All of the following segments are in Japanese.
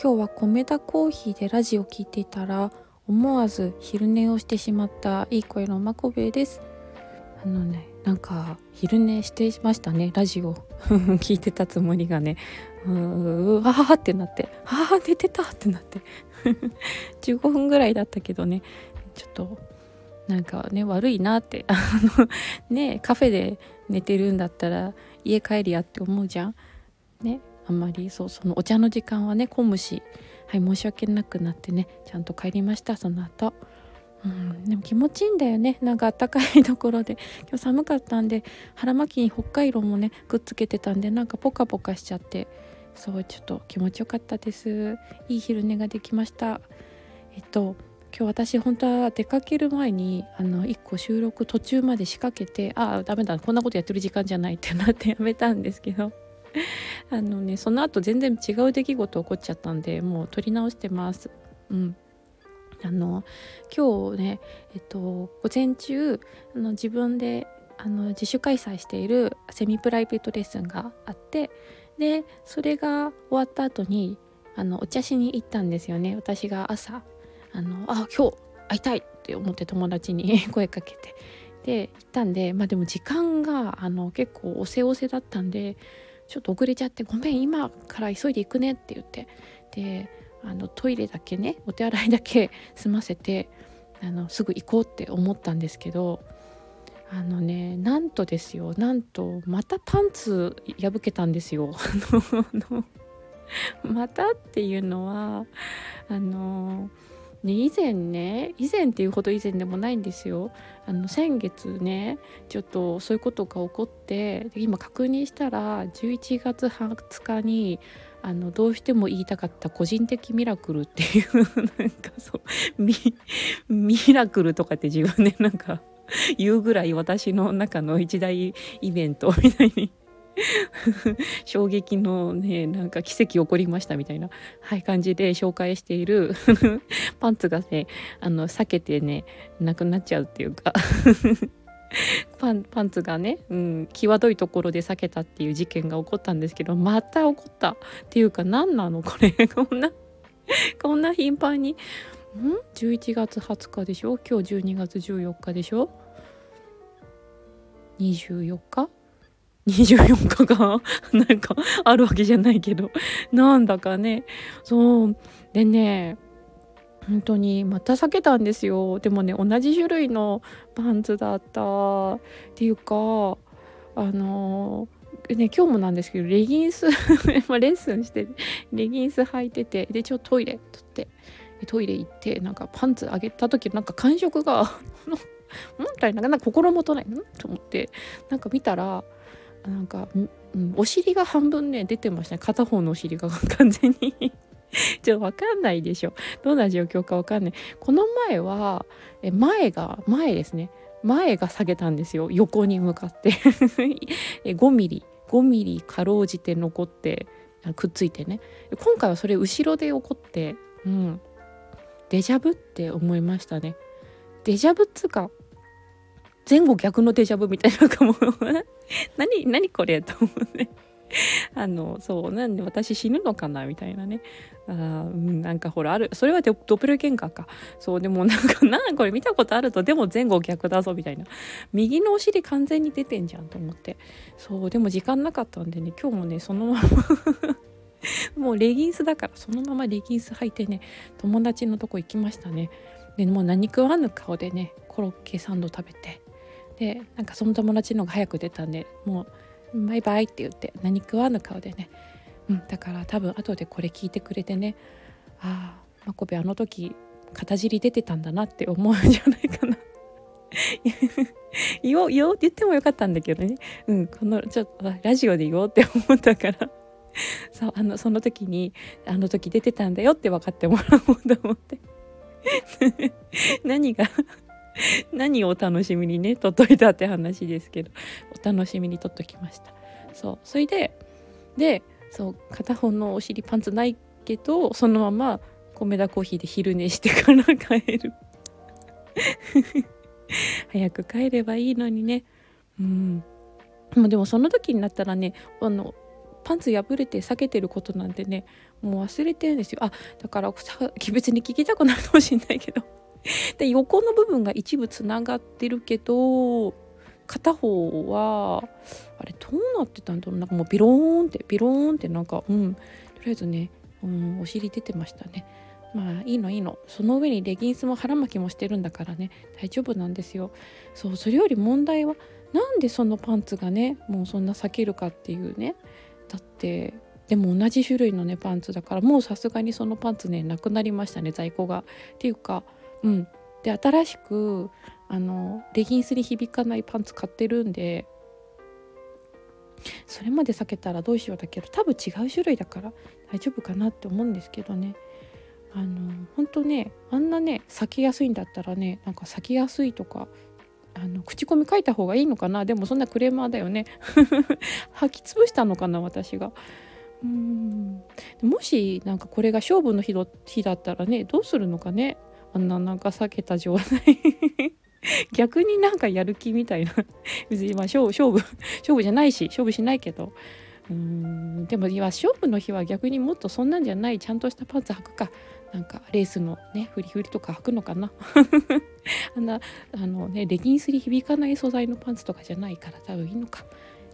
今日は米田コーヒーでラジオ聞いていたら思わず昼寝をしてしまったいい声のまこべです。あのねなんか昼寝してましたねラジオ。聞いてたつもりがね。うーわーってなって。ああ寝てたってなって。15分ぐらいだったけどね。ちょっとなんかね悪いなって。あのねカフェで寝てるんだったら家帰りやって思うじゃん。ね。あんまりそうそのお茶の時間はね混むしはい申し訳なくなってねちゃんと帰りましたその後。うんでも気持ちいいんだよね。なんか暖かいところで。今日寒かったんで腹巻きに北海道もねくっつけてたんでなんかポカポカしちゃって。そうちょっと気持ちよかったです。いい昼寝ができました。えっと今日私本当は出かける前にあの1個収録途中まで仕掛けてああダメだこんなことやってる時間じゃないってなってやめたんですけど。あのねその後全然違う出来事起こっちゃったんでもう撮り直してます。うん。あの今日ねえっと午前中あの自分であの自主開催しているセミプライベートレッスンがあってでそれが終わった後にあのお茶しに行ったんですよね。私が朝あのあ今日会いたいって思って友達に 声かけて。で行ったんでまあでも時間があの結構おせおせだったんでちょっと遅れちゃって「ごめん今から急いで行くね」って言ってであのトイレだけねお手洗いだけ 済ませてあのすぐ行こうって思ったんですけどあのねなんとですよなんとまたパンツ破けたんですよ。またっていうのはあのね、以前ね以前っていうほど以前でもないんですよ。あの先月ねちょっとそういうことが起こって今確認したら11月20日にあのどうしても言いたかった個人的ミラクルっていうなんかそうミミラクルとかって自分でなんか言うぐらい私の中の一大イベントみたいに 衝撃のねなんか奇跡起こりましたみたいな、はい、感じで紹介している パンツがねあの避けてねなくなっちゃうっていうか パンパンツがね、うん、際どいところで避けたっていう事件が起こったんですけどまた起こったっていうか何なのこれ？こんなこんな頻繁に？ん？11月20日でしょ？今日12月14日でしょ？24日？24日がなんかあるわけじゃないけど。なんだかね。そう。でね本当にまた避けたんですよ。でもね同じ種類のパンツだった。っていうかあのね今日もなんですけどレギンス まレッスンしてレギンス履いててでちょっとトイレっつって。トイレ行ってなんかパンツ上げた時なんか感触が みたいななか心もとないん？と思って。なんか見たらなんか、うん、お尻が半分ね出てましたね。片方のお尻が完全に。ちょっと分かんないでしょ。どんな状況か分かんない。この前はえ前が前ですね。前が下げたんですよ。横に向かって。5ミリ。5ミリかろうじて残ってくっついてね。今回はそれ後ろで起こってうん。デジャブって思いましたね。デジャブっつうか前後逆のデジャブみたいなかも。何何これと思うねあのそうなんで私死ぬのかなみたいなね。あ、うん、なんかほらあるそれはドプルゲンガーか。そうでもなんかなこれ見たことあると。でも前後逆だぞみたいな。右のお尻完全に出てんじゃんと思って。そうでも時間なかったんでね今日もねそのまま もうレギンスだからそのままレギンス履いてね友達のとこ行きましたね。でもう何食わぬ顔でねコロッケサンド食べて。でなんかその友達の方が早く出たんでもうバイバイって言って何食わぬ顔でね、うん、だから多分後でこれ聞いてくれてねああマコベあの時片尻出てたんだなって思うんじゃないかな。言おう言おうって言ってもよかったんだけどね。うんこのちょっとラジオで言おうって思ったから。そうあのその時にあの時出てたんだよって分かってもらおうと思って。何が 何をお楽しみにね撮っといたって話ですけど。お楽しみに撮っときました。そう。それででそう片方のお尻パンツないけどそのまま米田コーヒーで昼寝してから帰る。早く帰ればいいのにね。うん。でもその時になったらねあのパンツ破れて避けてることなんてねもう忘れてるんですよ。あだから別に聞きたくなるかもしれないけど。で横の部分が一部つながってるけど片方はあれどうなってたんだろう？なんかもうビローンってビローンってなんかうん。とりあえずね、うん、お尻出てましたね。まあいいのいいの。その上にレギンスも腹巻きもしてるんだからね。大丈夫なんですよ。そうそれより問題はなんでそのパンツがねもうそんな避けるかっていうね。だってでも同じ種類のねパンツだからもうさすがにそのパンツねなくなりましたね在庫が。っていうかうん。で新しくあのレギンスに響かないパンツ買ってるんでそれまで避けたらどうしようだけど多分違う種類だから大丈夫かなって思うんですけどね。あの本当ねあんなね避けやすいんだったらねなんか避けやすいとかあの口コミ書いた方がいいのかな。でもそんなクレーマーだよね。吐き潰したのかな私が。うん。もしなんかこれが勝負の日日だったらねどうするのかね。あんななんか避けた状態。逆になんかやる気みたいな。別にまあ勝負勝負 勝負じゃないし勝負しないけど。うんでもいや勝負の日は逆にもっとそんなんじゃない。ちゃんとしたパンツ履くか。なんかレースのねフリフリとか履くのかな。あんなあのねレギンスに響かない素材のパンツとかじゃないから多分いいのか。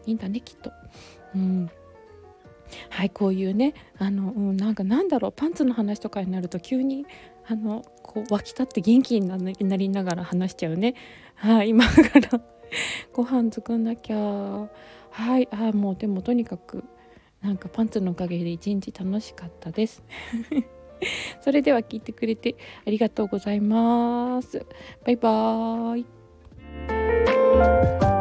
いいんだねきっと。うん。はいこういうねあの、うん、なんかなんだろうパンツの話とかになると急にあのこう湧き立って元気になりながら話しちゃうね。はい今から ご飯作んなきゃ。はいあもうでもとにかくなんかパンツのおかげで一日楽しかったです。それでは聞いてくれてありがとうございます。バイバーイ。